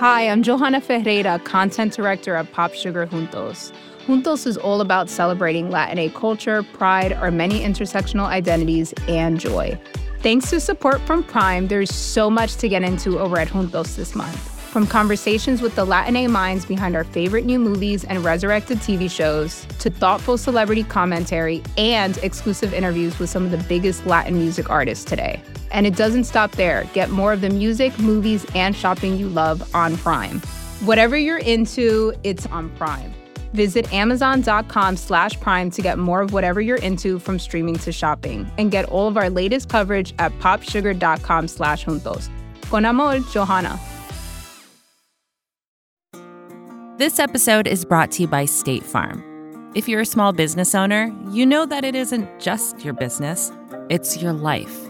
Hi, I'm Johanna Ferreira, content director at Pop Sugar Juntos. Juntos is all about celebrating Latina culture, pride, our many intersectional identities, and joy. Thanks to support from Prime, there's so much to get into over at Juntos this month. From conversations with the Latina minds behind our favorite new movies and resurrected TV shows, to thoughtful celebrity commentary and exclusive interviews with some of the biggest Latin music artists today. And it doesn't stop there. Get more of the music, movies, and shopping you love on Prime. Whatever you're into, it's on Prime. Visit amazon.com slash prime to get more of whatever you're into from streaming to shopping and get all of our latest coverage at popsugar.com slash juntos. Con amor, Johanna. This episode is brought to you by State Farm. If you're a small business owner, you know that it isn't just your business, it's your life.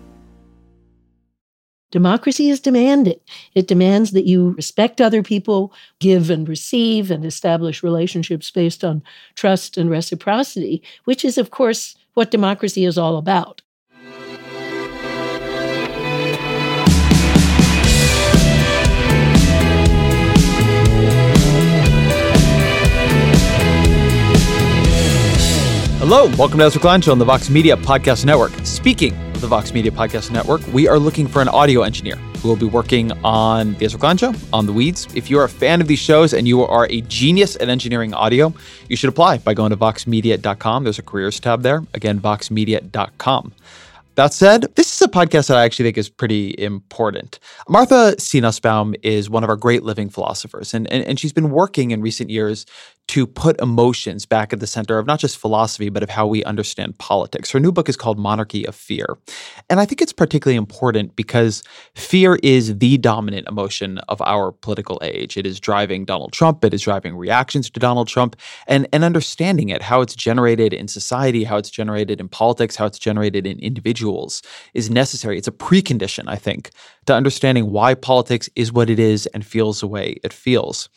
Democracy is demanding. It demands that you respect other people, give and receive, and establish relationships based on trust and reciprocity, which is, of course, what democracy is all about. Hello, welcome to Ezra Klein Show on the Vox Media Podcast Network. Speaking the Vox Media Podcast Network, we are looking for an audio engineer who will be working on the Ezra Show, on The Weeds. If you are a fan of these shows and you are a genius at engineering audio, you should apply by going to voxmedia.com. There's a careers tab there. Again, voxmedia.com. That said, this is a podcast that I actually think is pretty important. Martha C. Nussbaum is one of our great living philosophers, and, and, and she's been working in recent years to put emotions back at the center of not just philosophy, but of how we understand politics. Her new book is called Monarchy of Fear. And I think it's particularly important because fear is the dominant emotion of our political age. It is driving Donald Trump, it is driving reactions to Donald Trump, and, and understanding it, how it's generated in society, how it's generated in politics, how it's generated in individuals is necessary. It's a precondition, I think, to understanding why politics is what it is and feels the way it feels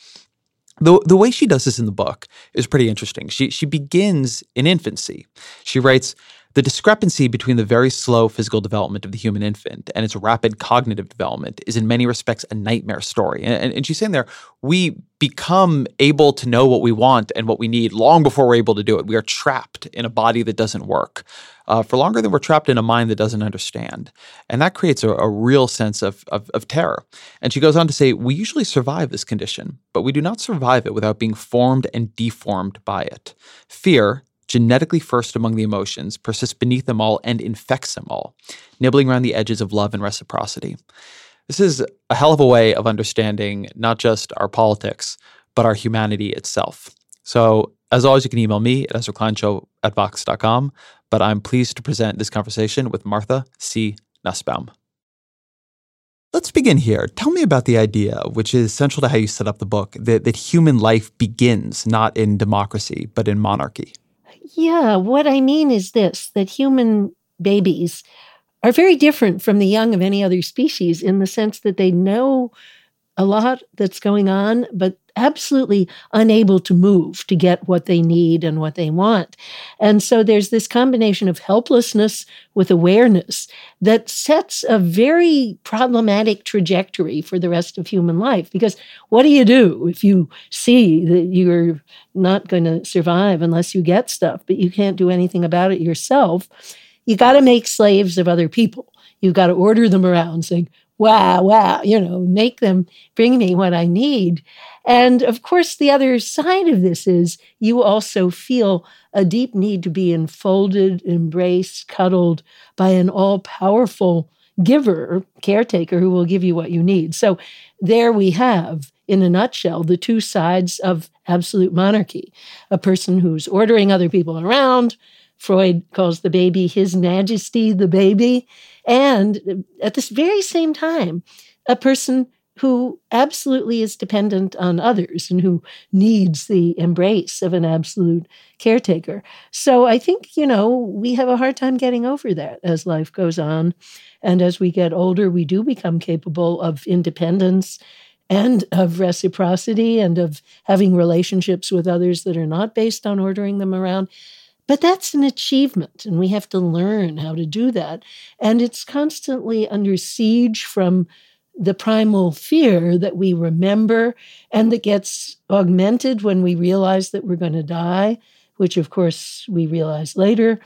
the the way she does this in the book is pretty interesting. She she begins in infancy. She writes the discrepancy between the very slow physical development of the human infant and its rapid cognitive development is in many respects a nightmare story. And, and, she's saying there, we become able to know what we want and what we need long before we're able to do it. We are trapped in a body that doesn't work uh, for longer than we're trapped in a mind that doesn't understand. And that creates a, a real sense of, of, of terror. And she goes on to say, we usually survive this condition, but we do not survive it without being formed and deformed by it. Fear, genetically first among the emotions, persists beneath them all and infects them all, nibbling around the edges of love and reciprocity. This is a hell of a way of understanding not just our politics, but our humanity itself. So, as always, you can email me at ezrakleinshow at vox.com, but I'm pleased to present this conversation with Martha C. Nussbaum. Let's begin here. Tell me about the idea, which is central to how you set up the book, that, that human life begins not in democracy, but in monarchy. Yeah, what I mean is this that human babies are very different from the young of any other species in the sense that they know a lot that's going on, but absolutely unable to move to get what they need and what they want. And so there's this combination of helplessness with awareness that sets a very problematic trajectory for the rest of human life. Because what do you do if you see that you're not going to survive unless you get stuff, but you can't do anything about it yourself? You got to make slaves of other people. You've got to order them around saying, wow, wow, you know, make them bring me what I need. And of course, the other side of this is you also feel a deep need to be enfolded, embraced, cuddled by an all powerful giver, caretaker who will give you what you need. So there we have, in a nutshell, the two sides of absolute monarchy a person who's ordering other people around. Freud calls the baby His Majesty the baby and at this very same time, a person who absolutely is dependent on others and who needs the embrace of an absolute caretaker. So I think, you know, we have a hard time getting over that as life goes on. And as we get older, we do become capable of independence and of reciprocity and of having relationships with others that are not based on ordering them around. But that's an achievement, and we have to learn how to do that. And it's constantly under siege from the primal fear that we remember and that gets augmented when we realize that we're going to die, which of course we realize later.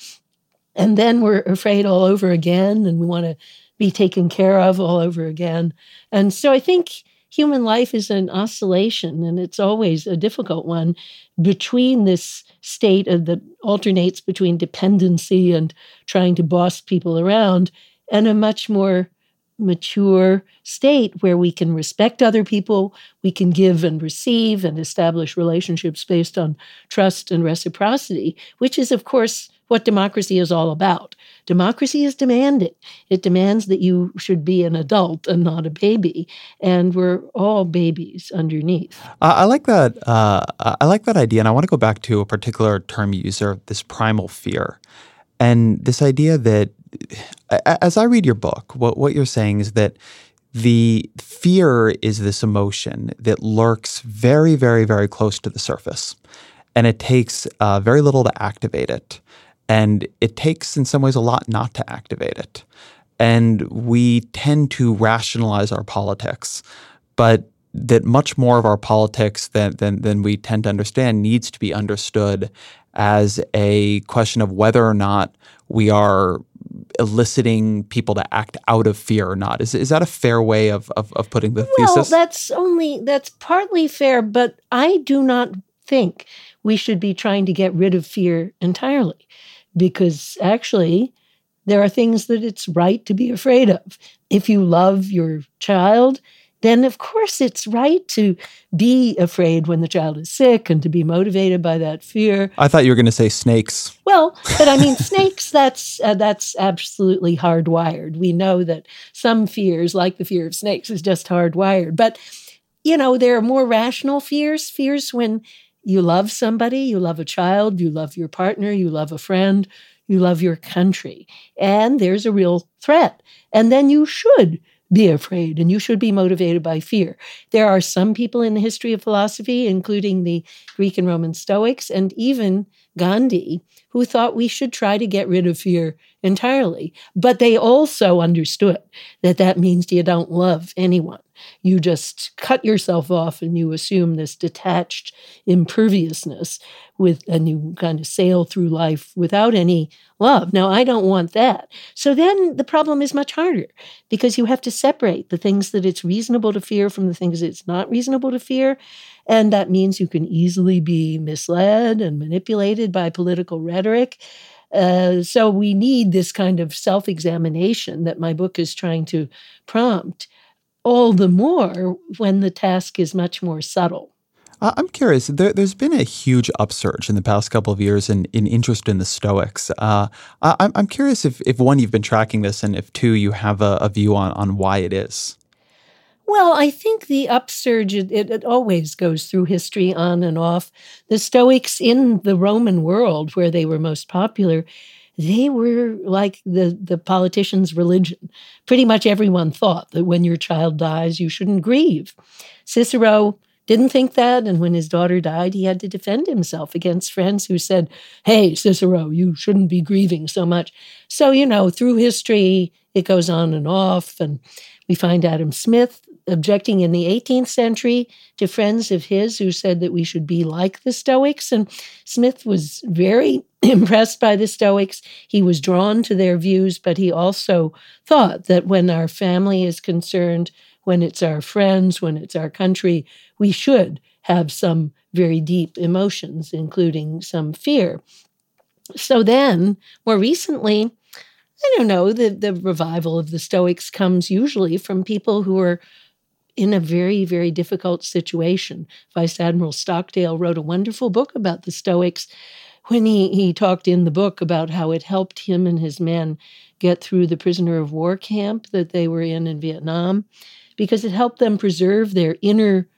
And then we're afraid all over again and we want to be taken care of all over again. And so I think human life is an oscillation and it's always a difficult one between this state of that alternates between dependency and trying to boss people around and a much more mature state where we can respect other people, we can give and receive and establish relationships based on trust and reciprocity, which is, of course, what democracy is all about. Democracy is demanding. It demands that you should be an adult and not a baby, and we're all babies underneath. Uh, I like that. Uh, I like that idea, and I want to go back to a particular term you use, this primal fear, and this idea that as I read your book, what, what you're saying is that the fear is this emotion that lurks very, very, very close to the surface. And it takes uh, very little to activate it. And it takes, in some ways, a lot not to activate it. And we tend to rationalize our politics, but that much more of our politics than, than, than we tend to understand needs to be understood as a question of whether or not we are eliciting people to act out of fear or not. Is, is that a fair way of, of, of putting the well, thesis? Well, that's only, that's partly fair, but I do not think we should be trying to get rid of fear entirely because actually there are things that it's right to be afraid of. If you love your child, then of course it's right to be afraid when the child is sick and to be motivated by that fear. I thought you were going to say snakes. Well, but I mean snakes that's uh, that's absolutely hardwired. We know that some fears like the fear of snakes is just hardwired. But you know, there are more rational fears, fears when you love somebody, you love a child, you love your partner, you love a friend, you love your country. And there's a real threat. And then you should be afraid and you should be motivated by fear. There are some people in the history of philosophy, including the Greek and Roman Stoics and even Gandhi, who thought we should try to get rid of fear entirely. But they also understood that that means you don't love anyone. You just cut yourself off and you assume this detached imperviousness with and you kind of sail through life without any love. Now I don't want that. So then the problem is much harder because you have to separate the things that it's reasonable to fear from the things it's not reasonable to fear. And that means you can easily be misled and manipulated by political rhetoric. Uh, so we need this kind of self examination that my book is trying to prompt, all the more when the task is much more subtle. I'm curious. There, has been a huge upsurge in the past couple of years in, in interest in the Stoics. Uh, I, am curious if, if one, you've been tracking this, and if two, you have a, a view on, on why it is. Well, I think the upsurge, it, it, always goes through history on and off. The Stoics in the Roman world, where they were most popular, they were like the, the politicians' religion. Pretty much everyone thought that when your child dies, you shouldn't grieve. Cicero didn't think that. And when his daughter died, he had to defend himself against friends who said, Hey, Cicero, you shouldn't be grieving so much. So, you know, through history, it goes on and off. And we find Adam Smith objecting in the 18th century to friends of his who said that we should be like the Stoics. And Smith was very impressed by the Stoics. He was drawn to their views, but he also thought that when our family is concerned, when it's our friends, when it's our country, we should have some very deep emotions, including some fear. So then, more recently, I don't know, the, the revival of the Stoics comes usually from people who are in a very, very difficult situation. Vice Admiral Stockdale wrote a wonderful book about the Stoics when he, he talked in the book about how it helped him and his men get through the prisoner of war camp that they were in in Vietnam. because it helped them preserve their inner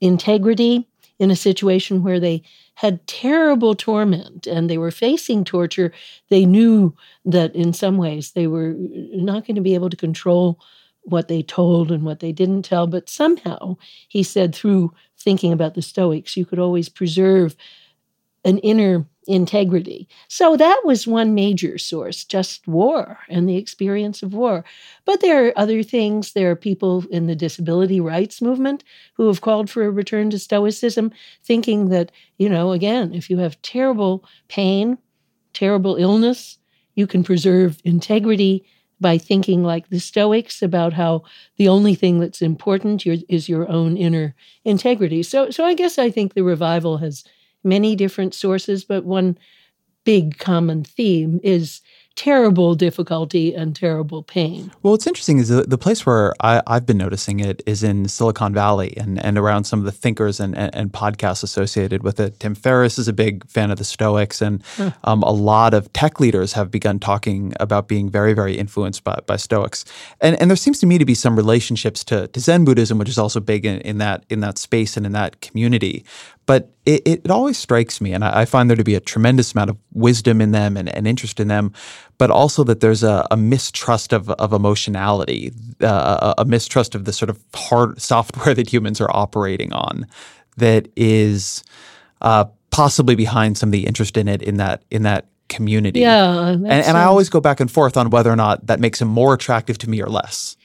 integrity in a situation where they had terrible torment and they were facing torture. They knew that in some ways they were not going to be able to control what they told and what they didn't tell. But somehow, he said, through thinking about the Stoics, you could always preserve an inner integrity. So that was one major source, just war and the experience of war. But there are other things. There are people in the disability rights movement who have called for a return to Stoicism, thinking that, you know, again, if you have terrible pain, terrible illness, you can preserve integrity by thinking like the Stoics about how the only thing that's important is your own inner integrity. So, so I guess I think the revival has many different sources, but one big common theme is terrible difficulty and terrible pain. Well, what's interesting is the, the place where I, have been noticing it is in Silicon Valley and, and around some of the thinkers and, and, and podcasts associated with it. Tim Ferriss is a big fan of the Stoics, and huh. um, a lot of tech leaders have begun talking about being very, very influenced by, by Stoics. And, and there seems to me to be some relationships to, to Zen Buddhism, which is also big in, in that in that space and in that community. But it, it, always strikes me, and I, find there to be a tremendous amount of wisdom in them and, and interest in them, but also that there's a, a mistrust of, of emotionality, uh, a, a mistrust of the sort of hard software that humans are operating on that is uh, possibly behind some of the interest in it in that in that community. Yeah, and, and I always go back and forth on whether or not that makes him more attractive to me or less.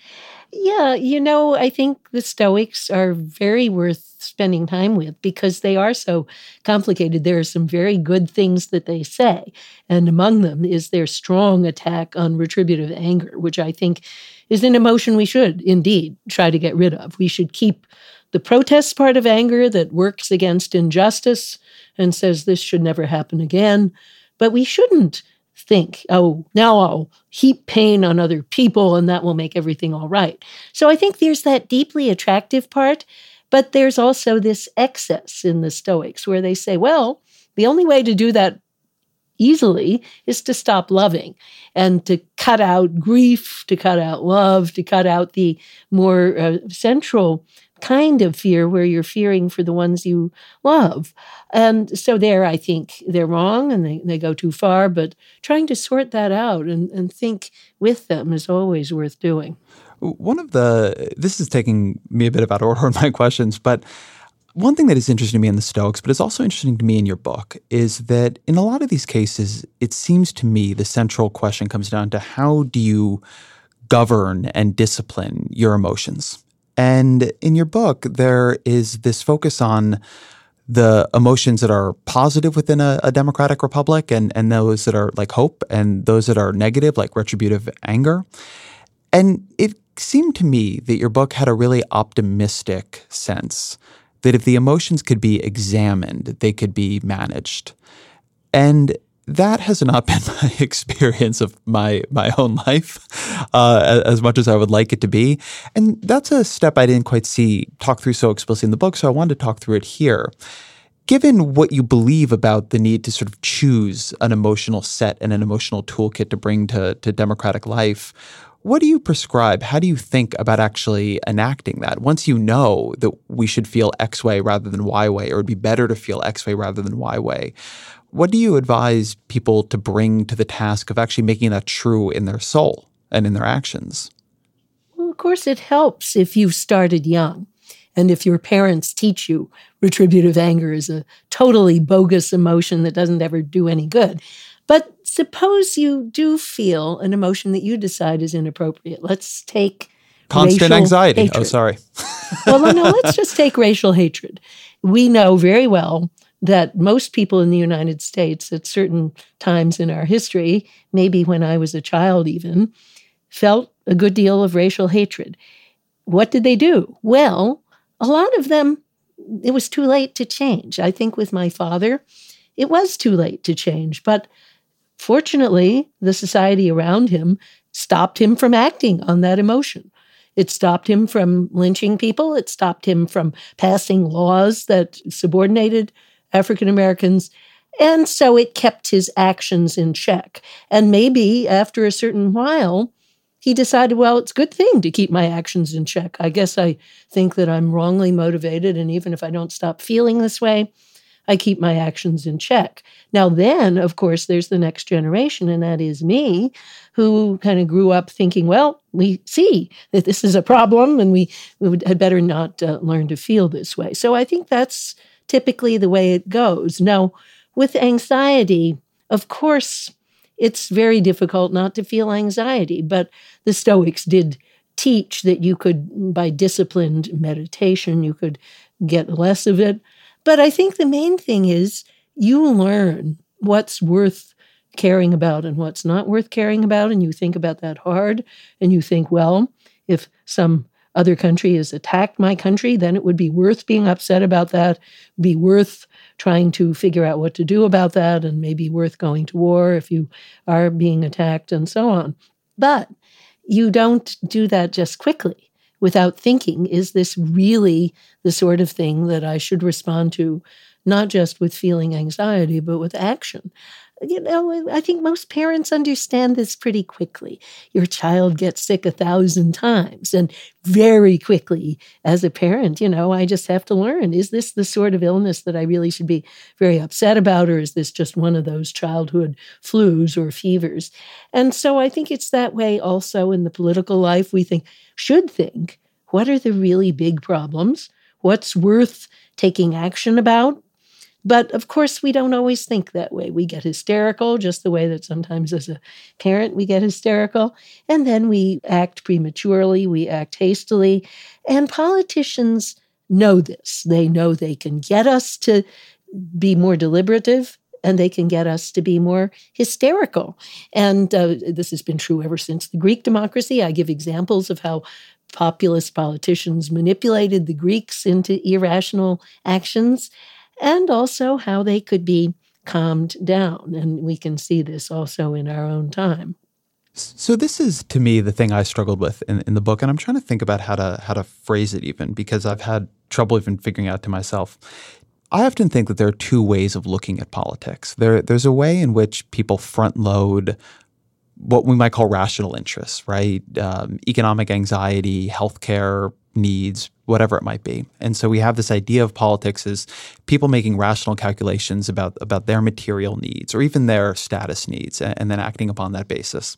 Yeah, you know, I think the Stoics are very worth spending time with because they are so complicated. There are some very good things that they say, and among them is their strong attack on retributive anger, which I think is an emotion we should indeed try to get rid of. We should keep the protest part of anger that works against injustice and says this should never happen again, but we shouldn't think, oh, now I'll heap pain on other people and that will make everything all right. So I think there's that deeply attractive part, but there's also this excess in the Stoics where they say, well, the only way to do that easily is to stop loving and to cut out grief, to cut out love, to cut out the more uh, central kind of fear where you're fearing for the ones you love. And so there, I think they're wrong and they, they go too far, but trying to sort that out and, and think with them is always worth doing. One of the, this is taking me a bit about order in my questions, but one thing that is interesting to me in the Stoics, but it's also interesting to me in your book, is that in a lot of these cases, it seems to me the central question comes down to how do you govern and discipline your emotions? And in your book, there is this focus on the emotions that are positive within a, a, democratic republic and, and those that are like hope and those that are negative, like retributive anger. And it seemed to me that your book had a really optimistic sense that if the emotions could be examined, they could be managed. And that has not been my experience of my my own life uh, as much as I would like it to be, and that's a step I didn't quite see talked through so explicitly in the book. So I wanted to talk through it here. Given what you believe about the need to sort of choose an emotional set and an emotional toolkit to bring to, to democratic life, what do you prescribe? How do you think about actually enacting that? Once you know that we should feel X way rather than Y way, or it would be better to feel X way rather than Y way, what do you advise people to bring to the task of actually making that true in their soul and in their actions? Well, of course, it helps if you've started young. And if your parents teach you retributive anger is a totally bogus emotion that doesn't ever do any good. But suppose you do feel an emotion that you decide is inappropriate. Let's take constant anxiety. Oh, hatred. Oh, sorry. well, no, let's just take racial hatred. We know very well that most people in the United States at certain times in our history, maybe when I was a child even, felt a good deal of racial hatred. What did they do? Well, a lot of them, it was too late to change. I think with my father, it was too late to change. But fortunately, the society around him stopped him from acting on that emotion. It stopped him from lynching people. It stopped him from passing laws that subordinated African Americans. And so it kept his actions in check. And maybe after a certain while, he decided, well, it's a good thing to keep my actions in check. I guess I think that I'm wrongly motivated. And even if I don't stop feeling this way, I keep my actions in check. Now, then, of course, there's the next generation, and that is me, who kind of grew up thinking, well, we see that this is a problem and we, we had better not uh, learn to feel this way. So I think that's typically the way it goes. Now, with anxiety, of course, it's very difficult not to feel anxiety, but the Stoics did teach that you could, by disciplined meditation, you could get less of it. But I think the main thing is you learn what's worth caring about and what's not worth caring about. And you think about that hard. And you think, well, if some other country has attacked my country, then it would be worth being upset about that, be worth trying to figure out what to do about that, and maybe worth going to war if you are being attacked, and so on. But you don't do that just quickly without thinking is this really the sort of thing that I should respond to, not just with feeling anxiety, but with action? You know, I think most parents understand this pretty quickly. Your child gets sick a thousand times, and very quickly, as a parent, you know, I just have to learn is this the sort of illness that I really should be very upset about, or is this just one of those childhood flus or fevers? And so I think it's that way also in the political life. We think, should think, what are the really big problems? What's worth taking action about? But of course, we don't always think that way. We get hysterical, just the way that sometimes as a parent we get hysterical. And then we act prematurely, we act hastily. And politicians know this. They know they can get us to be more deliberative and they can get us to be more hysterical. And uh, this has been true ever since the Greek democracy. I give examples of how populist politicians manipulated the Greeks into irrational actions and also how they could be calmed down. And we can see this also in our own time. So this is to me the thing I struggled with in, in the book, and I'm trying to think about how to how to phrase it even because I've had trouble even figuring out to myself. I often think that there are two ways of looking at politics. There, there's a way in which people front load what we might call rational interests, right? Um, economic anxiety, healthcare needs, whatever it might be. And so we have this idea of politics as people making rational calculations about about their material needs or even their status needs, and, and then acting upon that basis.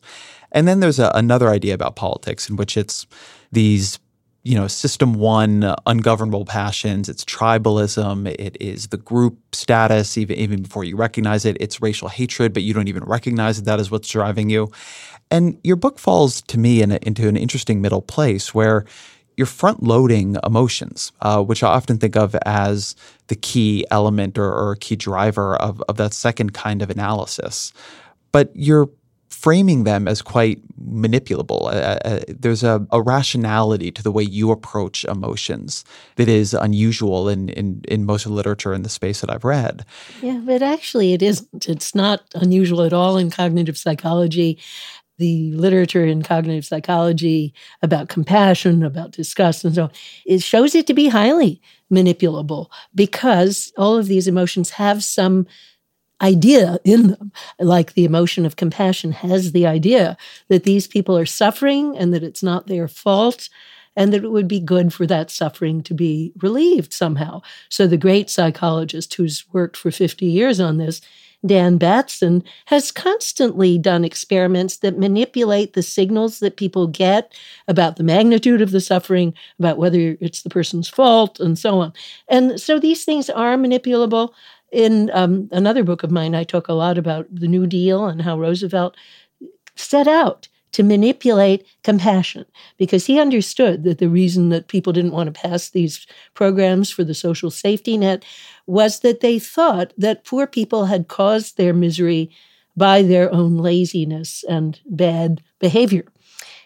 And then there's a, another idea about politics in which it's these you know, system one uh, ungovernable passions. It's tribalism. It is the group status, even even before you recognize it. It's racial hatred, but you don't even recognize that that is what's driving you. And your book falls to me in a, into an interesting middle place where you're front loading emotions, uh, which I often think of as the key element or, or key driver of, of that second kind of analysis. But you're framing them as quite manipulable. Uh, uh, there's a, a, rationality to the way you approach emotions that is unusual in, in, in most of the literature in the space that I've read. Yeah, but actually, it isn't. It's not unusual at all in cognitive psychology the literature in cognitive psychology about compassion, about disgust, and so on, it shows it to be highly manipulable because all of these emotions have some idea in them. Like the emotion of compassion has the idea that these people are suffering and that it's not their fault and that it would be good for that suffering to be relieved somehow. So the great psychologist who's worked for 50 years on this Dan Batson, has constantly done experiments that manipulate the signals that people get about the magnitude of the suffering, about whether it's the person's fault, and so on. And so these things are manipulable. In um, another book of mine, I talk a lot about the New Deal and how Roosevelt set out to manipulate compassion because he understood that the reason that people didn't want to pass these programs for the social safety net was that they thought that poor people had caused their misery by their own laziness and bad behavior.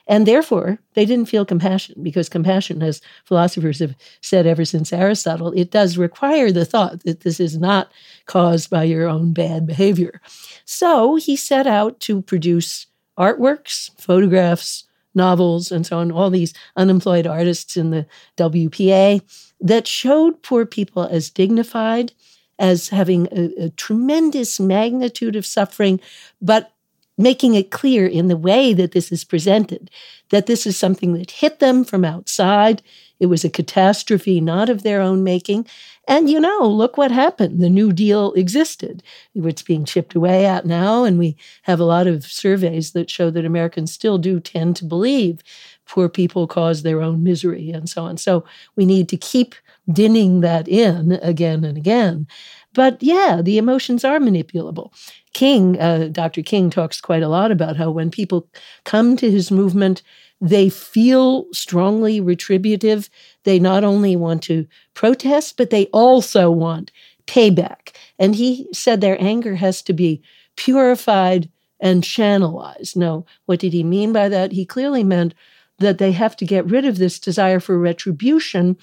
And therefore, they didn't feel compassion because compassion, as philosophers have said ever since Aristotle, it does require the thought that this is not caused by your own bad behavior. So he set out to produce artworks, photographs, novels, and so on, all these unemployed artists in the WPA that showed poor people as dignified, as having a, a tremendous magnitude of suffering, but making it clear in the way that this is presented that this is something that hit them from outside. It was a catastrophe, not of their own making. And you know, look what happened. The New Deal existed. It's being chipped away at now. And we have a lot of surveys that show that Americans still do tend to believe poor people cause their own misery and so on. So we need to keep dinning that in again and again. But yeah, the emotions are manipulable. King, uh, Dr. King talks quite a lot about how when people come to his movement, they feel strongly retributive. They not only want to protest, but they also want payback. And he said their anger has to be purified and channelized. Now, what did he mean by that? He clearly meant that they have to get rid of this desire for retribution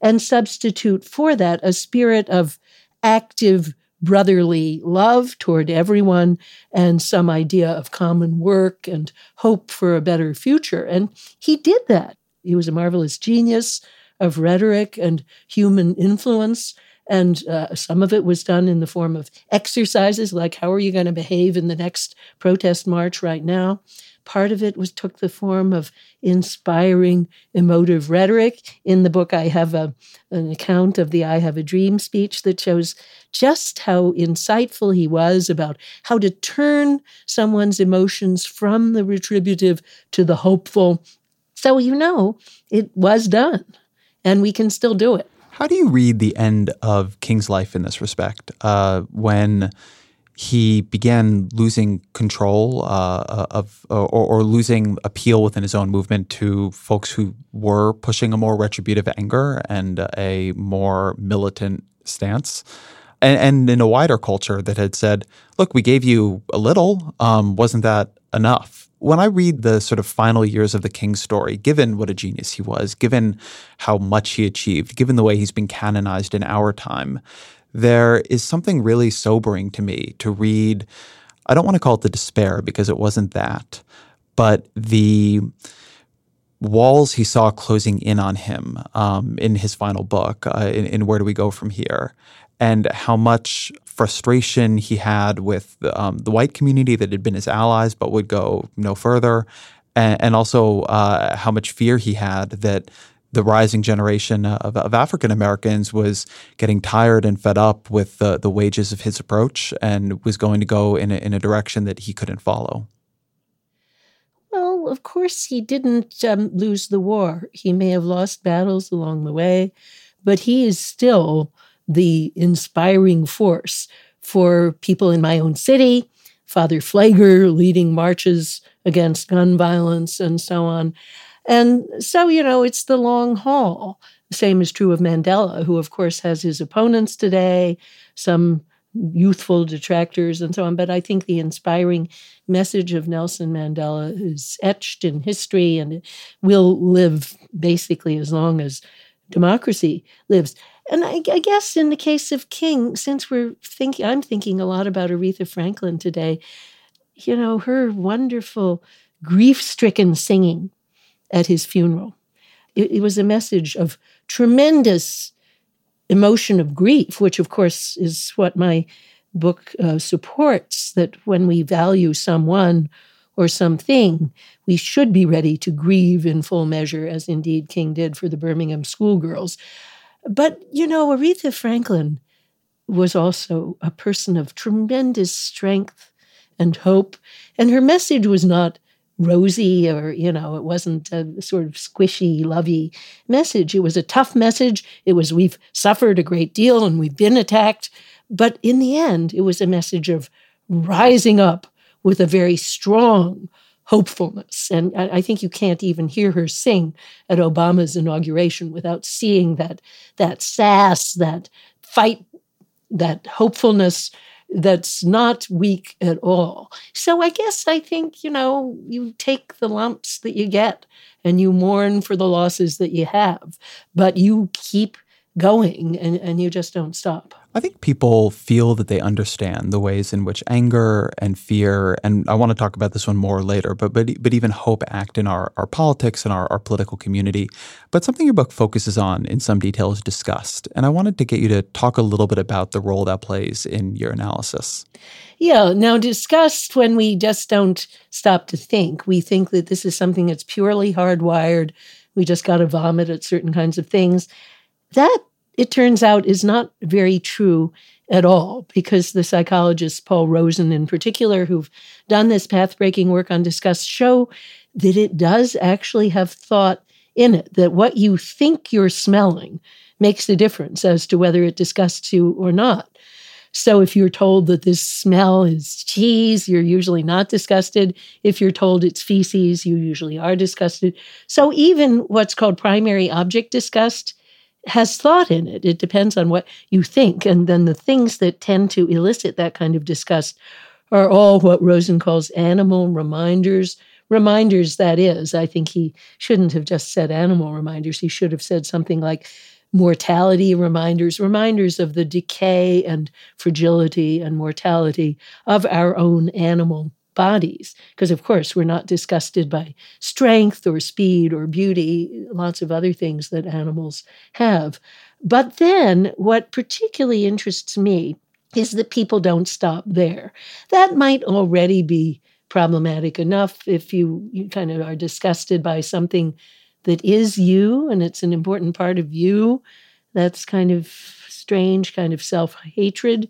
and substitute for that a spirit of active brotherly love toward everyone and some idea of common work and hope for a better future. And he did that. He was a marvelous genius of rhetoric and human influence. And uh, some of it was done in the form of exercises, like how are you going to behave in the next protest march right now? Part of it was took the form of inspiring emotive rhetoric. In the book, I have a, an account of the I Have a Dream speech that shows just how insightful he was about how to turn someone's emotions from the retributive to the hopeful. So, you know, it was done, and we can still do it. How do you read the end of King's life in this respect? Uh, when he began losing control uh, of or, or, losing appeal within his own movement to folks who were pushing a more retributive anger and a more militant stance. And, and in a wider culture that had said, look, we gave you a little, um, wasn't that enough? When I read the sort of final years of the King's story, given what a genius he was, given how much he achieved, given the way he's been canonized in our time, there is something really sobering to me to read. I don't want to call it the despair because it wasn't that, but the walls he saw closing in on him um, in his final book, uh, in, in, Where Do We Go From Here, and how much frustration he had with um, the white community that had been his allies but would go no further, and, and also uh, how much fear he had that the rising generation of, of African Americans was getting tired and fed up with the, the wages of his approach and was going to go in a, in a direction that he couldn't follow. Well, of course, he didn't um, lose the war. He may have lost battles along the way, but he is still the inspiring force for people in my own city. Father Pfleger leading marches against gun violence and so on. And so, you know, it's the long haul. The same is true of Mandela, who, of course, has his opponents today, some youthful detractors and so on. But I think the inspiring message of Nelson Mandela is etched in history and will live basically as long as democracy lives. And I, I, guess in the case of King, since we're thinking, I'm thinking a lot about Aretha Franklin today, you know, her wonderful grief stricken singing at his funeral. It, it was a message of tremendous emotion of grief, which, of course, is what my book uh, supports that when we value someone or something, we should be ready to grieve in full measure, as indeed King did for the Birmingham schoolgirls. But, you know, Aretha Franklin was also a person of tremendous strength and hope. And her message was not rosy or, you know, it wasn't a sort of squishy, lovey message. It was a tough message. It was, we've suffered a great deal and we've been attacked. But in the end, it was a message of rising up with a very strong hopefulness. And I, think you can't even hear her sing at Obama's inauguration without seeing that, that sass, that fight, that hopefulness that's not weak at all. So I guess I think, you know, you take the lumps that you get and you mourn for the losses that you have, but you keep going and, and you just don't stop. I think people feel that they understand the ways in which anger and fear, and I want to talk about this one more later, but but, but even hope act in our, our politics and our, our political community. But something your book focuses on in some detail is disgust. And I wanted to get you to talk a little bit about the role that plays in your analysis. Yeah. Now, disgust, when we just don't stop to think, we think that this is something that's purely hardwired. We just got to vomit at certain kinds of things. That it turns out is not very true at all because the psychologists, Paul Rozin in particular, who've done this path breaking work on disgust, show that it does actually have thought in it, that what you think you're smelling makes a difference as to whether it disgusts you or not. So if you're told that this smell is cheese, you're usually not disgusted. If you're told it's feces, you usually are disgusted. So even what's called primary object disgust has thought in it. It depends on what you think. And then the things that tend to elicit that kind of disgust are all what Rozin calls animal reminders. Reminders, that is. I think he shouldn't have just said animal reminders. He should have said something like mortality reminders, reminders of the decay and fragility and mortality of our own animal bodies. Because, of course, we're not disgusted by strength or speed or beauty, lots of other things that animals have. But then, what particularly interests me is that people don't stop there. That might already be problematic enough if you, you kind of are disgusted by something that is you and it's an important part of you. That's kind of strange, kind of self hatred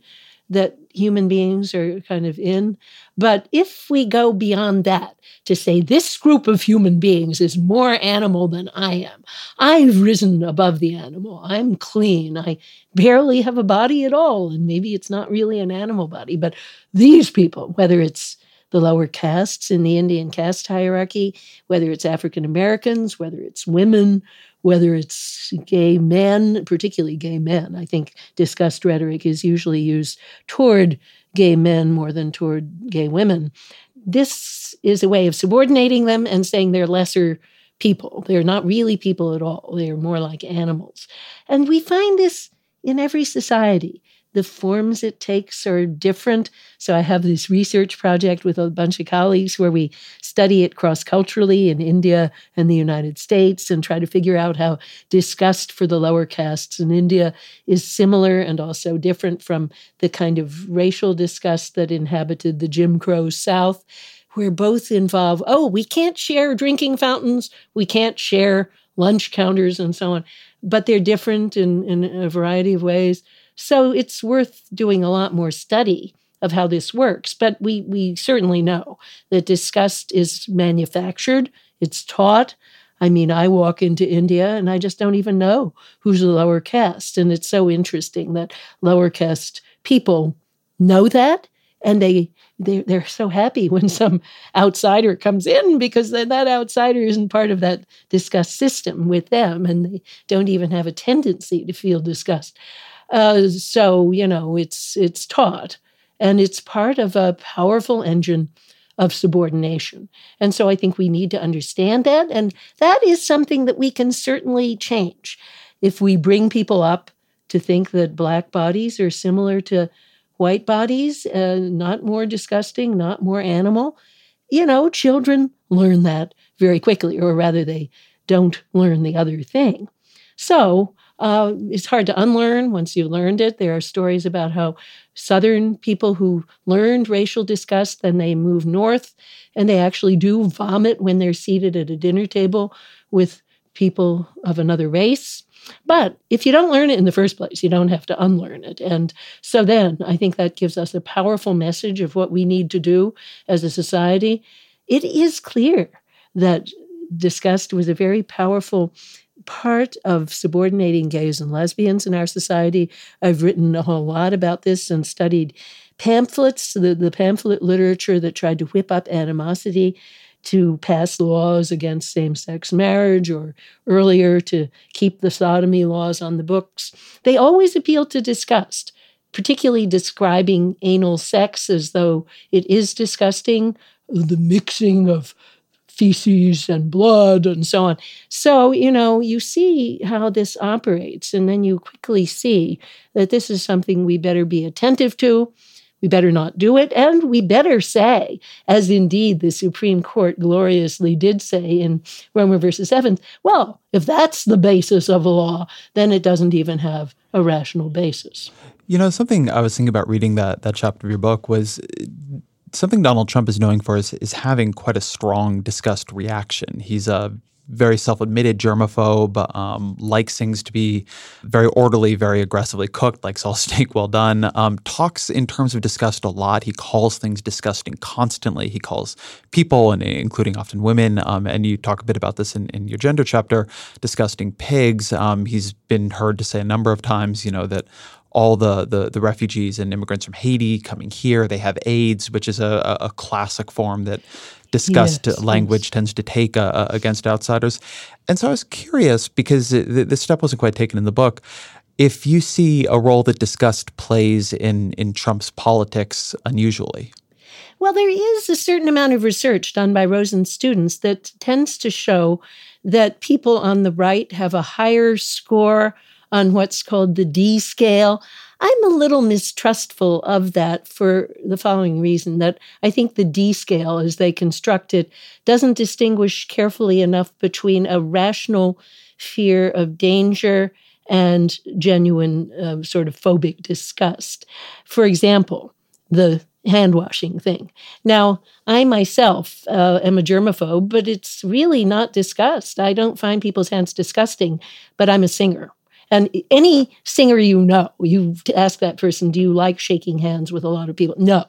that human beings are kind of in. But if we go beyond that to say this group of human beings is more animal than I am, I've risen above the animal, I'm clean, I barely have a body at all, and maybe it's not really an animal body, but these people, whether it's the lower castes in the Indian caste hierarchy, whether it's African Americans, whether it's women, whether it's gay men, particularly gay men. I think disgust rhetoric is usually used toward gay men more than toward gay women. This is a way of subordinating them and saying they're lesser people. They're not really people at all, they're more like animals. And we find this in every society the forms it takes are different. So I have this research project with a bunch of colleagues where we study it cross culturally in India and the United States and try to figure out how disgust for the lower castes in India is similar and also different from the kind of racial disgust that inhabited the Jim Crow South. Where both involve, oh, we can't share drinking fountains, we can't share lunch counters, and so on. But they're different in, in a variety of ways. So it's worth doing a lot more study of how this works. But we, we certainly know that disgust is manufactured, it's taught. I mean, I walk into India and I just don't even know who's a lower caste. And it's so interesting that lower caste people know that and they they're, they're so happy when some outsider comes in because then that outsider isn't part of that disgust system with them and they don't even have a tendency to feel disgust uh, so you know, it's it's taught, and it's part of a powerful engine of subordination. And so I think we need to understand that, and that is something that we can certainly change if we bring people up to think that black bodies are similar to white bodies, uh, not more disgusting, not more animal. You know, children learn that very quickly, or rather, they don't learn the other thing. So uh, it's hard to unlearn once you learned it. There are stories about how Southern people who learned racial disgust, then they move north and they actually do vomit when they're seated at a dinner table with people of another race. But if you don't learn it in the first place, you don't have to unlearn it. And so then I think that gives us a powerful message of what we need to do as a society. It is clear that disgust was a very powerful part of subordinating gays and lesbians in our society. I've written a whole lot about this and studied pamphlets, the, the pamphlet literature that tried to whip up animosity to pass laws against same sex marriage or earlier to keep the sodomy laws on the books. They always appeal to disgust, particularly describing anal sex as though it is disgusting, the mixing of feces and blood and so on. So, you know, you see how this operates, and then you quickly see that this is something we better be attentive to. We better not do it. And we better say, as indeed the Supreme Court gloriously did say in Romer versus Evans, well, if that's the basis of a law, then it doesn't even have a rational basis. You know, something I was thinking about reading that that chapter of your book was something Donald Trump is knowing for is, is having quite a strong disgust reaction. He's a very self-admitted germaphobe, um, likes things to be very orderly, very aggressively cooked, likes all steak well done. Um, talks in terms of disgust a lot. He calls things disgusting constantly. He calls people, and including often women, um, and you talk a bit about this in, in your gender chapter, disgusting pigs. Um, he's been heard to say a number of times, you know, that all the, the, the refugees and immigrants from Haiti coming here. They have AIDS, which is a, a classic form that disgust yes, language yes. tends to take uh, uh, against outsiders. And so I was curious because it, this step wasn't quite taken in the book. If you see a role that disgust plays in in Trump's politics unusually. Well, there is a certain amount of research done by Rozin students that tends to show that people on the right have a higher score on what's called the D scale. I'm a little mistrustful of that for the following reason that I think the D scale, as they construct it, doesn't distinguish carefully enough between a rational fear of danger and genuine uh, sort of phobic disgust. For example, the hand washing thing. Now, I myself uh, am a germaphobe, but it's really not disgust. I don't find people's hands disgusting, but I'm a singer. And any singer you know, you ask that person, do you like shaking hands with a lot of people? No,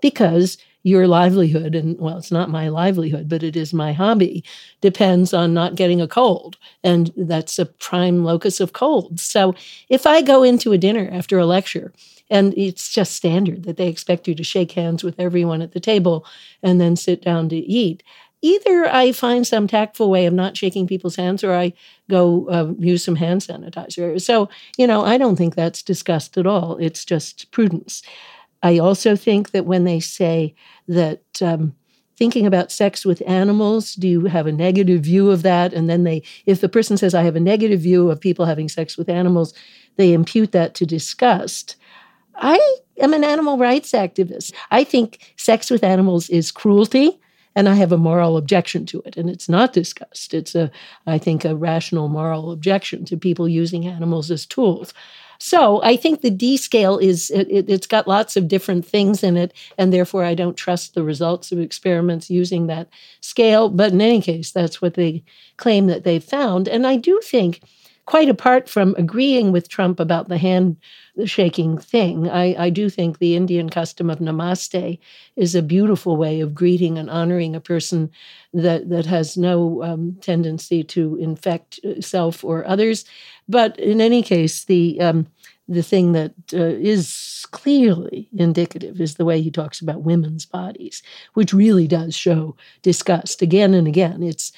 because your livelihood, and well, it's not my livelihood, but it is my hobby, depends on not getting a cold. And that's a prime locus of colds. So if I go into a dinner after a lecture, and it's just standard that they expect you to shake hands with everyone at the table and then sit down to eat either I find some tactful way of not shaking people's hands or I go uh, use some hand sanitizer. So, you know, I don't think that's disgust at all. It's just prudence. I also think that when they say that um, thinking about sex with animals, do you have a negative view of that? And then they, if the person says, I have a negative view of people having sex with animals, they impute that to disgust. I am an animal rights activist. I think sex with animals is cruelty and I have a moral objection to it. And it's not discussed. It's a, I think, a rational moral objection to people using animals as tools. So I think the D scale is it, has got lots of different things in it, and therefore I don't trust the results of experiments using that scale. But in any case, that's what they claim that they've found. And I do think quite apart from agreeing with Trump about the handshaking thing, I, I, do think the Indian custom of namaste is a beautiful way of greeting and honoring a person that, that has no um, tendency to infect uh, self or others. But in any case, the um, the thing that uh, is clearly indicative is the way he talks about women's bodies, which really does show disgust again and again. It's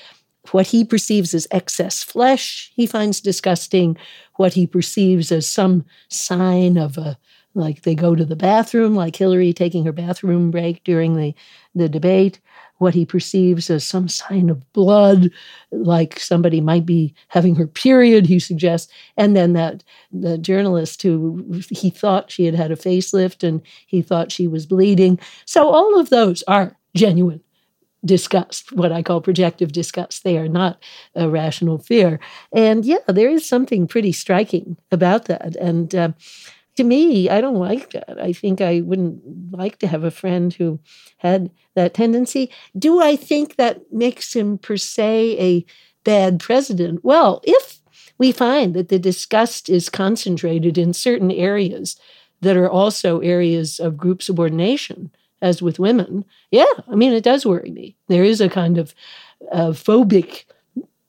what he perceives as excess flesh, he finds disgusting. What he perceives as some sign of a, like they go to the bathroom, like Hillary taking her bathroom break during the, the debate. What he perceives as some sign of blood, like somebody might be having her period, he suggests. And then that the journalist who he thought she had had a facelift and he thought she was bleeding. So all of those are genuine disgust, what I call projective disgust. They are not a rational fear. And yeah, there is something pretty striking about that. And uh, to me, I don't like that. I think I wouldn't like to have a friend who had that tendency. Do I think that makes him, per se, a bad president? Well, if we find that the disgust is concentrated in certain areas that are also areas of group subordination, as with women, yeah, I mean, it does worry me. There is a kind of uh, phobic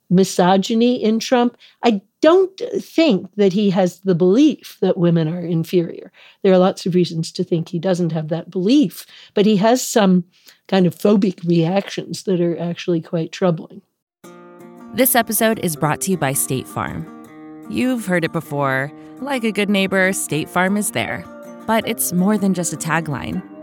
misogyny in Trump. I don't think that he has the belief that women are inferior. There are lots of reasons to think he doesn't have that belief, but he has some kind of phobic reactions that are actually quite troubling. This episode is brought to you by State Farm. You've heard it before. Like a good neighbor, State Farm is there. But it's more than just a tagline.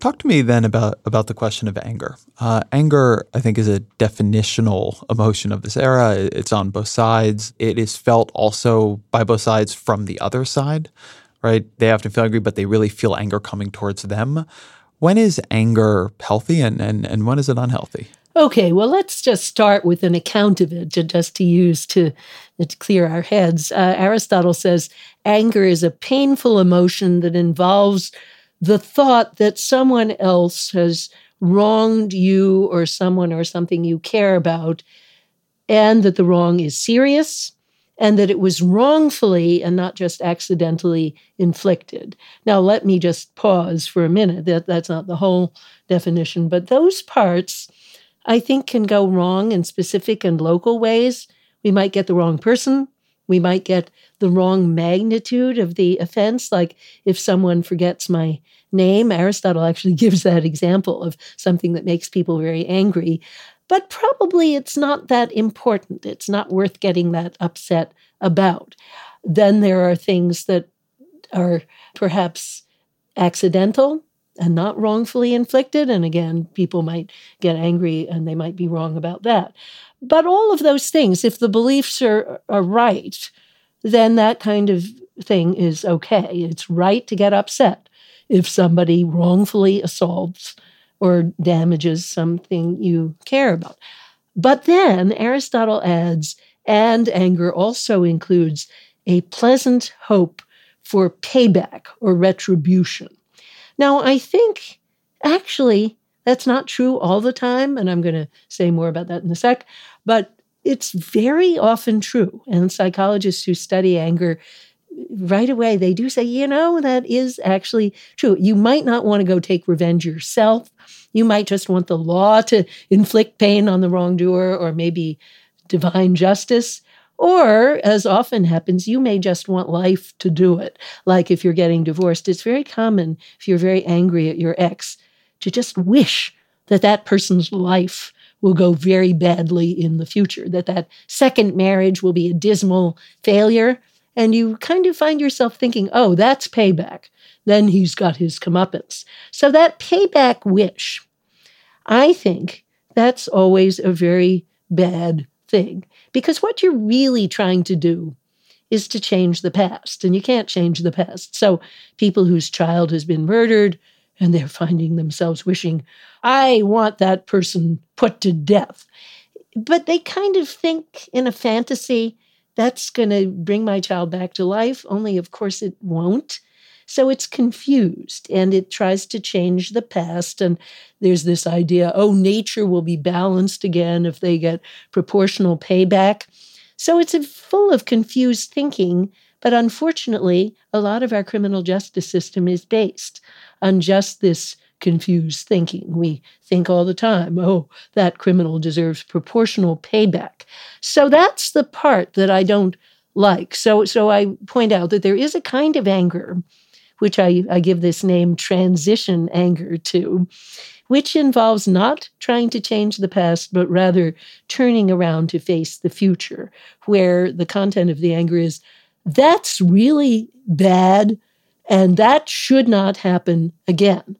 Talk to me then about about the question of anger. Uh, anger, I think, is a definitional emotion of this era. It's on both sides. It is felt also by both sides from the other side, right? They often feel angry, but they really feel anger coming towards them. When is anger healthy, and and, and when is it unhealthy? Okay, well, let's just start with an account of it, to, just to use to, to clear our heads. Uh, Aristotle says anger is a painful emotion that involves the thought that someone else has wronged you or someone or something you care about, and that the wrong is serious and that it was wrongfully and not just accidentally inflicted. Now, let me just pause for a minute. That, that's not the whole definition, but those parts I think can go wrong in specific and local ways. We might get the wrong person. We might get the wrong magnitude of the offense. Like if someone forgets my name, Aristotle actually gives that example of something that makes people very angry. But probably it's not that important. It's not worth getting that upset about. Then there are things that are perhaps accidental and not wrongfully inflicted. And again, people might get angry and they might be wrong about that. But all of those things, if the beliefs are, are right, then that kind of thing is okay. It's right to get upset if somebody wrongfully assaults or damages something you care about. But then Aristotle adds, and anger also includes a pleasant hope for payback or retribution. Now, I think actually that's not true all the time, and I'm going to say more about that in a sec, but it's very often true. And psychologists who study anger right away they do say you know that is actually true you might not want to go take revenge yourself you might just want the law to inflict pain on the wrongdoer or maybe divine justice or, as often happens, you may just want life to do it. Like if you're getting divorced, it's very common if you're very angry at your ex to just wish that that person's life will go very badly in the future, that that second marriage will be a dismal failure. And you kind of find yourself thinking, oh, that's payback. Then he's got his comeuppance. So that payback wish, I think that's always a very bad thing. Because what you're really trying to do is to change the past, and you can't change the past. So, people whose child has been murdered and they're finding themselves wishing, I want that person put to death. But they kind of think in a fantasy that's going to bring my child back to life, only of course it won't. So it's confused and it tries to change the past. And there's this idea oh, nature will be balanced again if they get proportional payback. So it's full of confused thinking. But unfortunately, a lot of our criminal justice system is based on just this confused thinking. We think all the time, oh, that criminal deserves proportional payback. So that's the part that I don't like. So so I point out that there is a kind of anger which I, I give this name transition anger to, which involves not trying to change the past, but rather turning around to face the future, where the content of the anger is that's really bad and that should not happen again,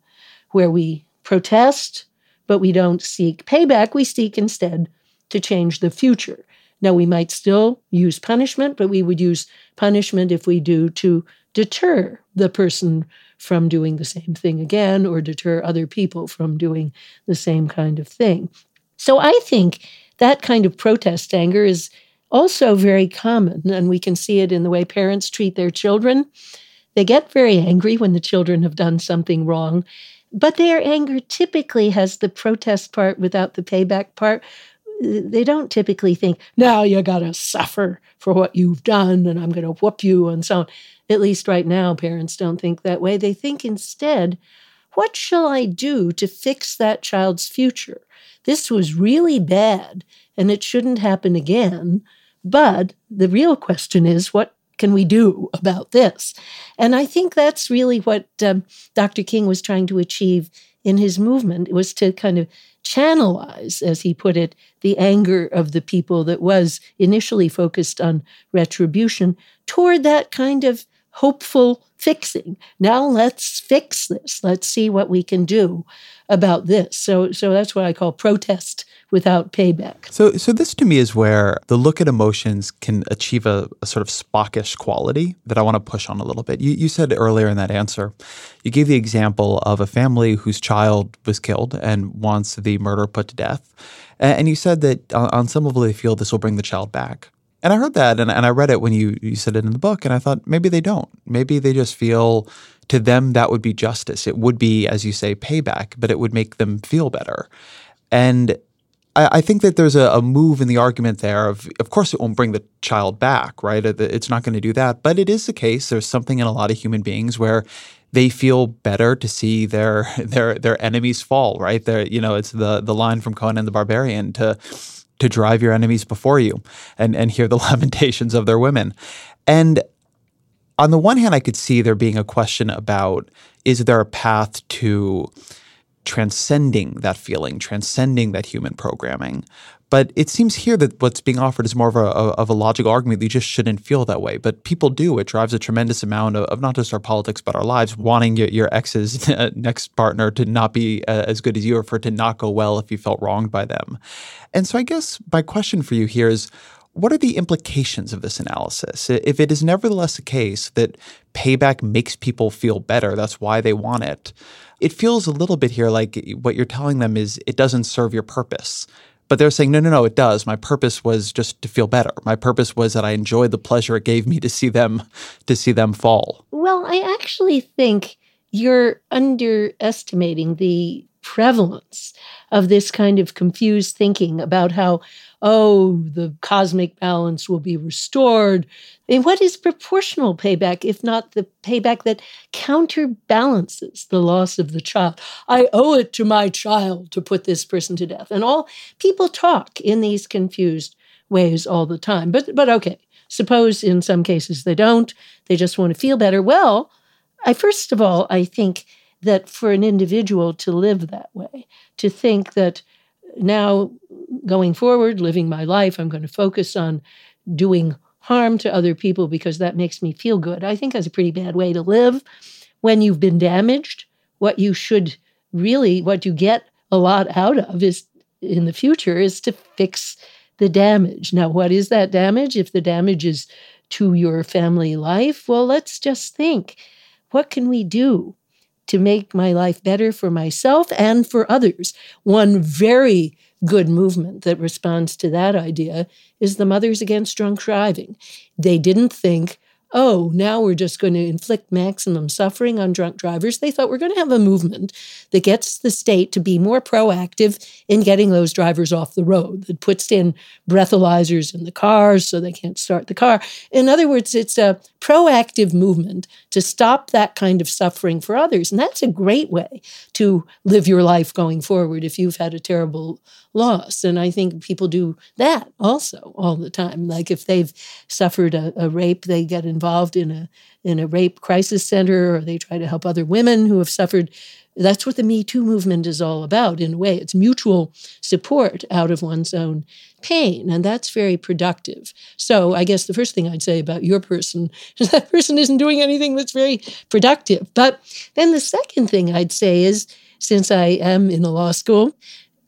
where we protest, but we don't seek payback. We seek instead to change the future. Now, we might still use punishment, but we would use punishment if we do to deter the person from doing the same thing again or deter other people from doing the same kind of thing. So I think that kind of protest anger is also very common, and we can see it in the way parents treat their children. They get very angry when the children have done something wrong, but their anger typically has the protest part without the payback part. They don't typically think, now you got to suffer for what you've done, and I'm to whoop you, and so on at least right now, parents don't think that way. They think instead, what shall I do to fix that child's future? This was really bad and it shouldn't happen again. But the real question is, what can we do about this? And I think that's really what um, Dr. King was trying to achieve in his movement. Was to kind of channelize, as he put it, the anger of the people that was initially focused on retribution toward that kind of hopeful fixing. Now let's fix this. Let's see what we can do about this. So so that's what I call protest without payback. So, so this to me is where the look at emotions can achieve a, a sort of Spockish quality that I want to push on a little bit. You, you said earlier in that answer, you gave the example of a family whose child was killed and wants the murderer put to death. And you said that uh, on some level they feel this will bring the child back. And I heard that and, and I read it when you, you said it in the book, and I thought maybe they don't. Maybe they just feel to them that would be justice. It would be, as you say, payback, but it would make them feel better. And I, I think that there's a, a, move in the argument there of, of course, it won't bring the child back, right? It's not going to do that. But it is the case. There's something in a lot of human beings where they feel better to see their their their enemies fall, right? There, you know, it's the the line from Conan the Barbarian to to drive your enemies before you and and hear the lamentations of their women. And on the one hand, I could see there being a question about is there a path to transcending that feeling, transcending that human programming. But it seems here that what's being offered is more of a, of a logical argument that you just shouldn't feel that way. But people do. It drives a tremendous amount of, of not just our politics, but our lives, wanting your, your ex's next partner to not be uh, as good as you or for it to not go well if you felt wronged by them. And so I guess my question for you here is what are the implications of this analysis? If it is nevertheless the case that payback makes people feel better, that's why they want it it feels a little bit here like what you're telling them is it doesn't serve your purpose. But they're saying, no, no, no, it does. My purpose was just to feel better. My purpose was that I enjoyed the pleasure it gave me to see them to see them fall. Well, I actually think you're underestimating the prevalence of this kind of confused thinking about how oh, the cosmic balance will be restored. And what is proportional payback if not the payback that counterbalances the loss of the child? I owe it to my child to put this person to death. And all people talk in these confused ways all the time. But but okay, suppose in some cases they don't, they just want to feel better. Well, I first of all, I think that for an individual to live that way, to think that now going forward, living my life, I'm going to focus on doing harm to other people because that makes me feel good. I think that's a pretty bad way to live. When you've been damaged, what you should really, what you get a lot out of is in the future is to fix the damage. Now, what is that damage? If the damage is to your family life, well, let's just think what can we do to make my life better for myself and for others? One very good movement that responds to that idea is the Mothers Against Drunk Driving. They didn't think, oh, now we're just going to inflict maximum suffering on drunk drivers. They thought we're going to have a movement that gets the state to be more proactive in getting those drivers off the road, that puts in breathalyzers in the cars so they can't start the car. In other words, it's a proactive movement to stop that kind of suffering for others. And that's a great way to live your life going forward if you've had a terrible loss. And I think people do that also all the time. Like if they've suffered a, a rape, they get involved in a in a rape crisis center or they try to help other women who have suffered that's what the Me Too movement is all about, in a way. It's mutual support out of one's own pain, and that's very productive. So, I guess the first thing I'd say about your person is that person isn't doing anything that's very productive. But then the second thing I'd say is since I am in a law school,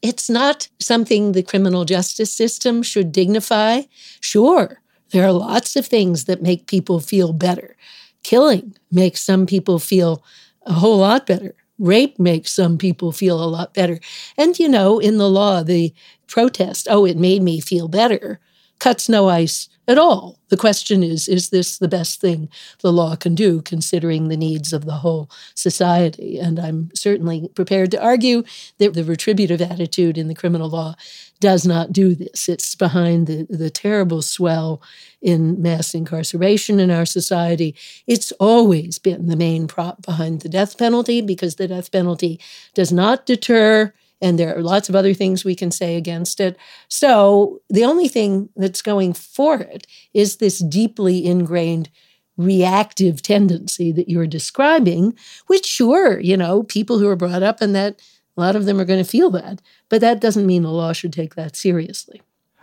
it's not something the criminal justice system should dignify. Sure, there are lots of things that make people feel better. Killing makes some people feel a whole lot better. Rape makes some people feel a lot better. And, you know, in the law, the protest, oh, it made me feel better. cuts no ice at all. The question is is this the best thing the law can do, considering the needs of the whole society? And I'm certainly prepared to argue that the retributive attitude in the criminal law does not do this. It's behind the, the terrible swell in mass incarceration in our society. It's always been the main prop behind the death penalty because the death penalty does not deter and there are lots of other things we can say against it. So the only thing that's going for it is this deeply ingrained reactive tendency that you're describing, which, sure, you know, people who are brought up in that, a lot of them are going to feel that. But that doesn't mean the law should take that seriously.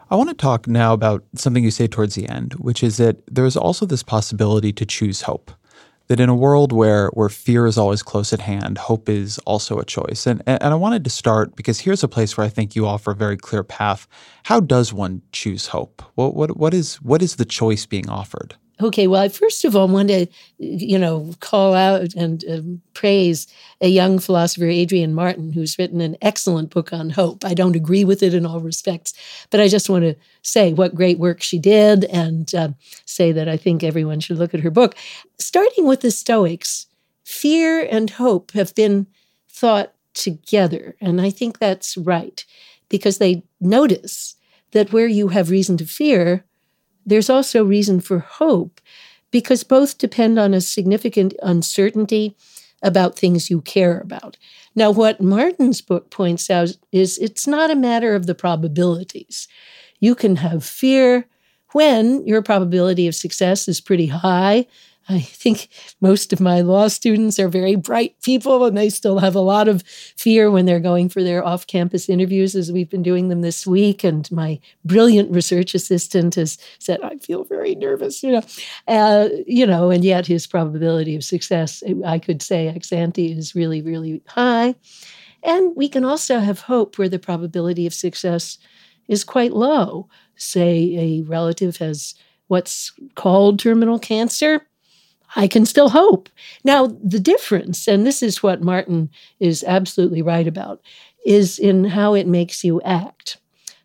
I want to talk now about something you say towards the end, which is that there's also this possibility to choose hope that in a world where where fear is always close at hand, hope is also a choice. And and I wanted to start because here's a place where I think you offer a very clear path. How does one choose hope? What what what is what is the choice being offered? Okay, well, I first of all want to, you know, call out and uh, praise a young philosopher, Adrienne Martin, who's written an excellent book on hope. I don't agree with it in all respects, but I just want to say what great work she did and uh, say that I think everyone should look at her book. Starting with the Stoics, fear and hope have been thought together, and I think that's right because they notice that where you have reason to fear, there's also reason for hope because both depend on a significant uncertainty about things you care about. Now, what Martin's book points out is it's not a matter of the probabilities. You can have fear when your probability of success is pretty high I think most of my law students are very bright people and they still have a lot of fear when they're going for their off campus interviews, as we've been doing them this week. And my brilliant research assistant has said, I feel very nervous, you know. Uh, you know, and yet his probability of success, I could say ex ante, is really, really high. And we can also have hope where the probability of success is quite low. Say a relative has what's called terminal cancer I can still hope. Now, the difference, and this is what Martin is absolutely right about, is in how it makes you act.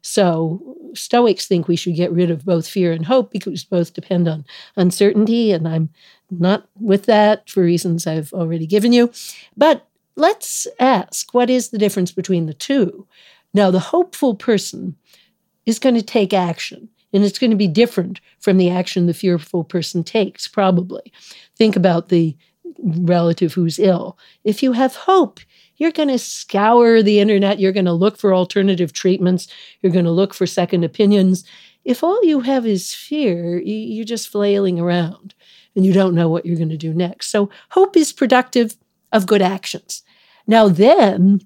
So, Stoics think we should get rid of both fear and hope because both depend on uncertainty, and I'm not with that for reasons I've already given you. But let's ask what is the difference between the two? Now, the hopeful person is going to take action. And it's going to be different from the action the fearful person takes, probably. Think about the relative who's ill. If you have hope, you're going to scour the internet, you're going to look for alternative treatments, you're going to look for second opinions. If all you have is fear, you're just flailing around and you don't know what you're going to do next. So, hope is productive of good actions. Now, then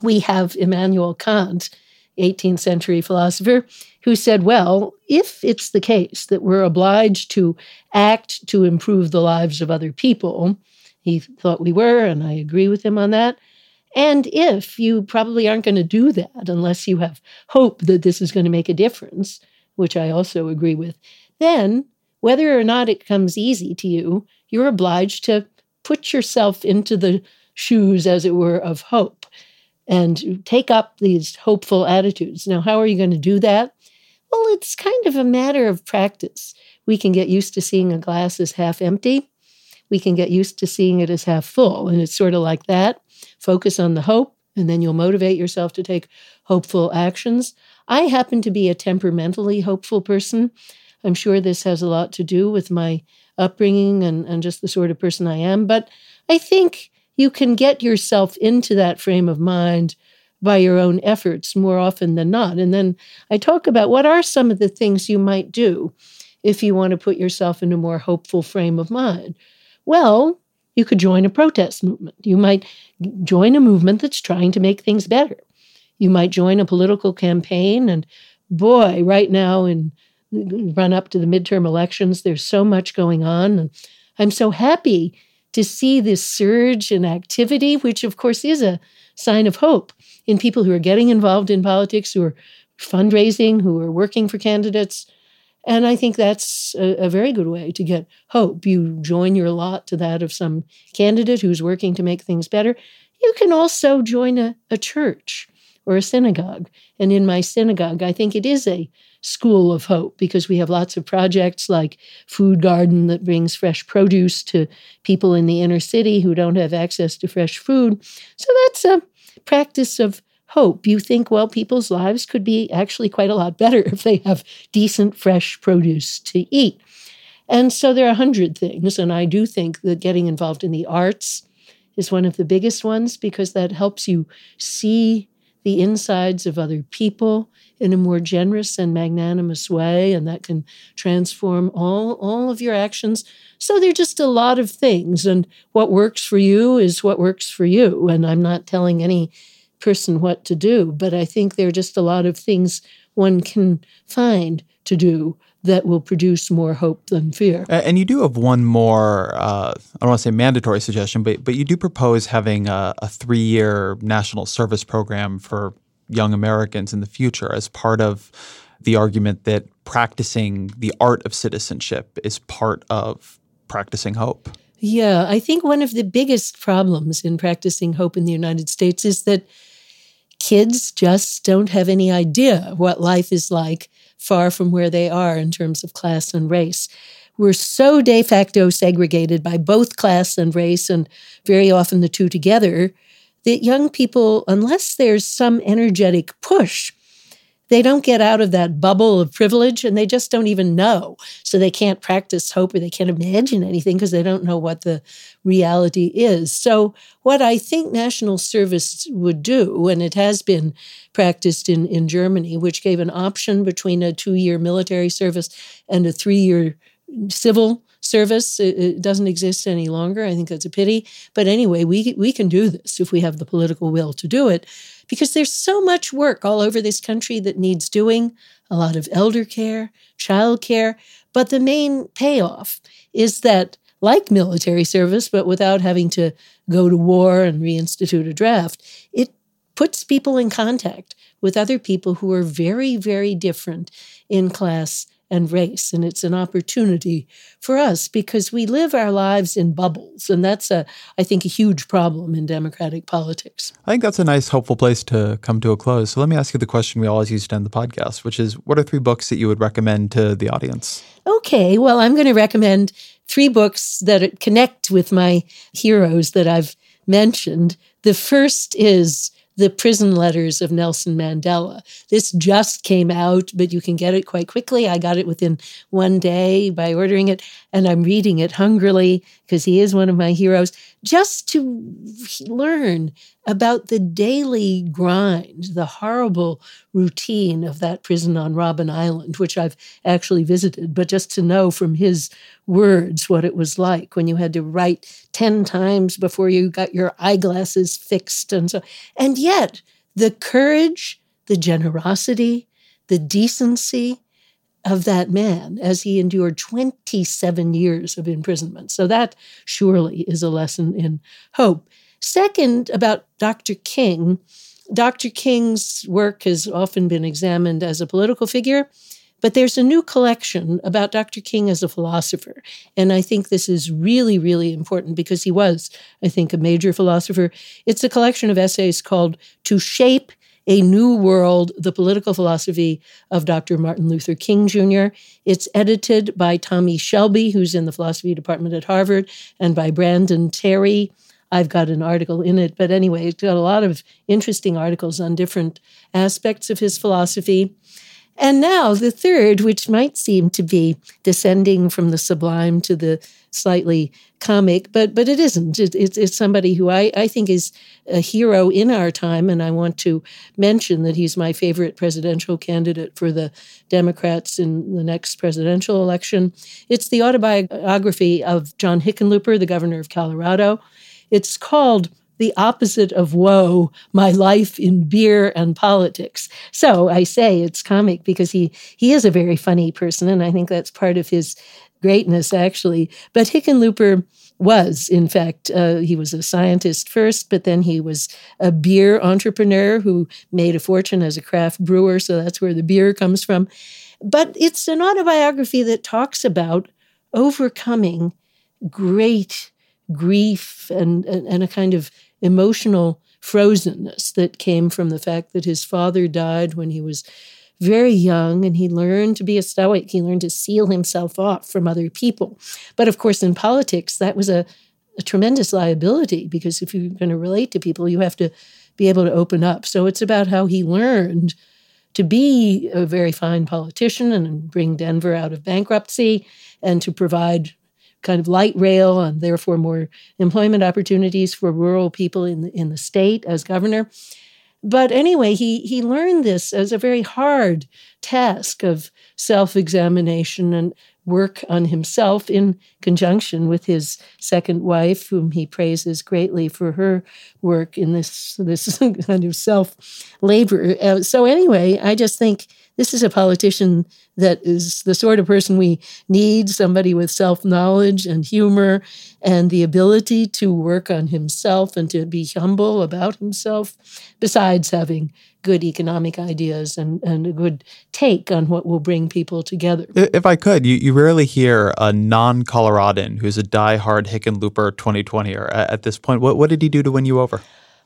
we have Immanuel Kant 18th century philosopher, who said, well, if it's the case that we're obliged to act to improve the lives of other people, he thought we were, and I agree with him on that. And if you probably aren't going to do that unless you have hope that this is going to make a difference, which I also agree with, then whether or not it comes easy to you, you're obliged to put yourself into the shoes, as it were, of hope and take up these hopeful attitudes. Now, how are you going to do that? Well, it's kind of a matter of practice. We can get used to seeing a glass as half empty. We can get used to seeing it as half full. And it's sort of like that. Focus on the hope, and then you'll motivate yourself to take hopeful actions. I happen to be a temperamentally hopeful person. I'm sure this has a lot to do with my upbringing and, and just the sort of person I am. But I think you can get yourself into that frame of mind by your own efforts more often than not. And then I talk about what are some of the things you might do if you want to put yourself in a more hopeful frame of mind. Well, you could join a protest movement. You might join a movement that's trying to make things better. You might join a political campaign. And boy, right now in run up to the midterm elections, there's so much going on. And I'm so happy to see this surge in activity, which of course is a sign of hope in people who are getting involved in politics, who are fundraising, who are working for candidates. And I think that's a, a, very good way to get hope. You join your lot to that of some candidate who's working to make things better. You can also join a, a church or a synagogue. And in my synagogue, I think it is a school of hope because we have lots of projects like Food Garden that brings fresh produce to people in the inner city who don't have access to fresh food. So that's a practice of hope. You think, well, people's lives could be actually quite a lot better if they have decent, fresh produce to eat. And so there are a hundred things. And I do think that getting involved in the arts is one of the biggest ones because that helps you see the insides of other people in a more generous and magnanimous way, and that can transform all, all of your actions. So there are just a lot of things, and what works for you is what works for you. And I'm not telling any person what to do, but I think there are just a lot of things one can find to do that will produce more hope than fear. And you do have one more, uh, I don't want to say mandatory suggestion, but, but you do propose having a, a three year national service program for young Americans in the future as part of the argument that practicing the art of citizenship is part of practicing hope. Yeah, I think one of the biggest problems in practicing hope in the United States is that kids just don't have any idea what life is like far from where they are in terms of class and race. We're so de facto segregated by both class and race, and very often the two together, that young people, unless there's some energetic push, they don't get out of that bubble of privilege and they just don't even know. So they can't practice hope or they can't imagine anything because they don't know what the reality is. So, what I think national service would do, and it has been practiced in, in Germany, which gave an option between a two year military service and a three year civil service. It, doesn't exist any longer. I think that's a pity. But anyway, we, we can do this if we have the political will to do it because there's so much work all over this country that needs doing a lot of elder care, child care. But the main payoff is that, like military service, but without having to go to war and reinstitute a draft, it puts people in contact with other people who are very, very different in class and race. And it's an opportunity for us because we live our lives in bubbles. And that's, a, I think, a huge problem in democratic politics. I think that's a nice, hopeful place to come to a close. So let me ask you the question we always use to end the podcast, which is what are three books that you would recommend to the audience? Okay, well, I'm going to recommend three books that connect with my heroes that I've mentioned. The first is the prison letters of Nelson Mandela. This just came out, but you can get it quite quickly. I got it within one day by ordering it, and I'm reading it hungrily because he is one of my heroes, just to learn about the daily grind, the horrible routine of that prison on Robben Island, which I've actually visited, but just to know from his words what it was like when you had to write 10 times before you got your eyeglasses fixed and so and yet the courage the generosity the decency of that man as he endured 27 years of imprisonment so that surely is a lesson in hope second about dr king dr king's work has often been examined as a political figure but there's a new collection about Dr. King as a philosopher. And I think this is really, really important because he was, I think, a major philosopher. It's a collection of essays called To Shape a New World, the Political Philosophy of Dr. Martin Luther King Jr. It's edited by Tommie Shelby, who's in the philosophy department at Harvard, and by Brandon Terry. I've got an article in it, but anyway, it's got a lot of interesting articles on different aspects of his philosophy. And now the third, which might seem to be descending from the sublime to the slightly comic, but but it isn't. It, it's, it's somebody who I, I think is a hero in our time, and I want to mention that he's my favorite presidential candidate for the Democrats in the next presidential election. It's the autobiography of John Hickenlooper, the governor of Colorado. It's called the opposite of woe, my life in beer and politics. So I say it's comic because he he is a very funny person, and I think that's part of his greatness, actually. But Hickenlooper was, in fact, uh, he was a scientist first, but then he was a beer entrepreneur who made a fortune as a craft brewer. So that's where the beer comes from. But it's an autobiography that talks about overcoming great grief and, and, and a kind of emotional frozenness that came from the fact that his father died when he was very young and he learned to be a stoic. He learned to seal himself off from other people. But of course, in politics, that was a, a tremendous liability because if you're going to relate to people, you have to be able to open up. So it's about how he learned to be a very fine politician and bring Denver out of bankruptcy and to provide kind of light rail and therefore more employment opportunities for rural people in the, in the state as governor. But anyway, he, he learned this as a very hard task of self examination and work on himself in conjunction with his second wife, whom he praises greatly for her work in this, this kind of self labor. Uh, so, anyway, I just think this is a politician that is the sort of person we need somebody with self knowledge and humor and the ability to work on himself and to be humble about himself, besides having good economic ideas and, and a good take on what will bring people together. If I could, you, you rarely hear a non Coloradan who's a die-hard Hickenlooper 2020er at this point. What, what did he do to win you over?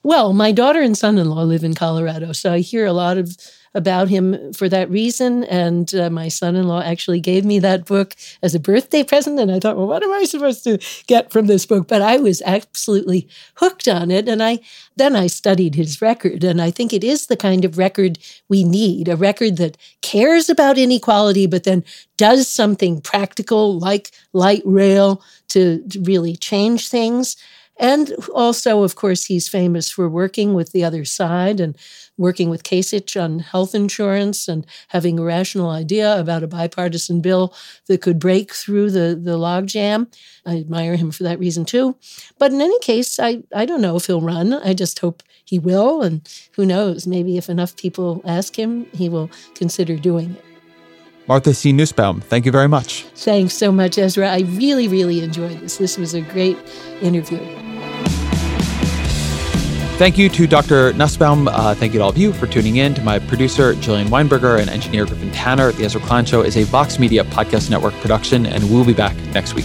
Well, my daughter and son in law live in Colorado, so I hear a lot of about him for that reason. And uh, my son in law actually gave me that book as a birthday present. And I thought, well, what am I supposed to get from this book? But I was absolutely hooked on it. And I then I studied his record. And I think it is the kind of record we need a record that cares about inequality, but then does something practical like light rail to, to really change things. And also, of course, he's famous for working with the other side and working with Kasich on health insurance and having a rational idea about a bipartisan bill that could break through the, the logjam. I admire him for that reason too. But in any case, I, I don't know if he'll run. I just hope he will. And who knows, maybe if enough people ask him, he will consider doing it. Martha C. Nussbaum, thank you very much. Thanks so much, Ezra. I really, really enjoyed this. This was a great interview. Thank you to Dr. Nussbaum. Uh, thank you to all of you for tuning in. To my producer, Jillian Weinberger, and engineer Griffin Tanner. The Ezra Klein Show is a Vox Media Podcast Network production, and we'll be back next week.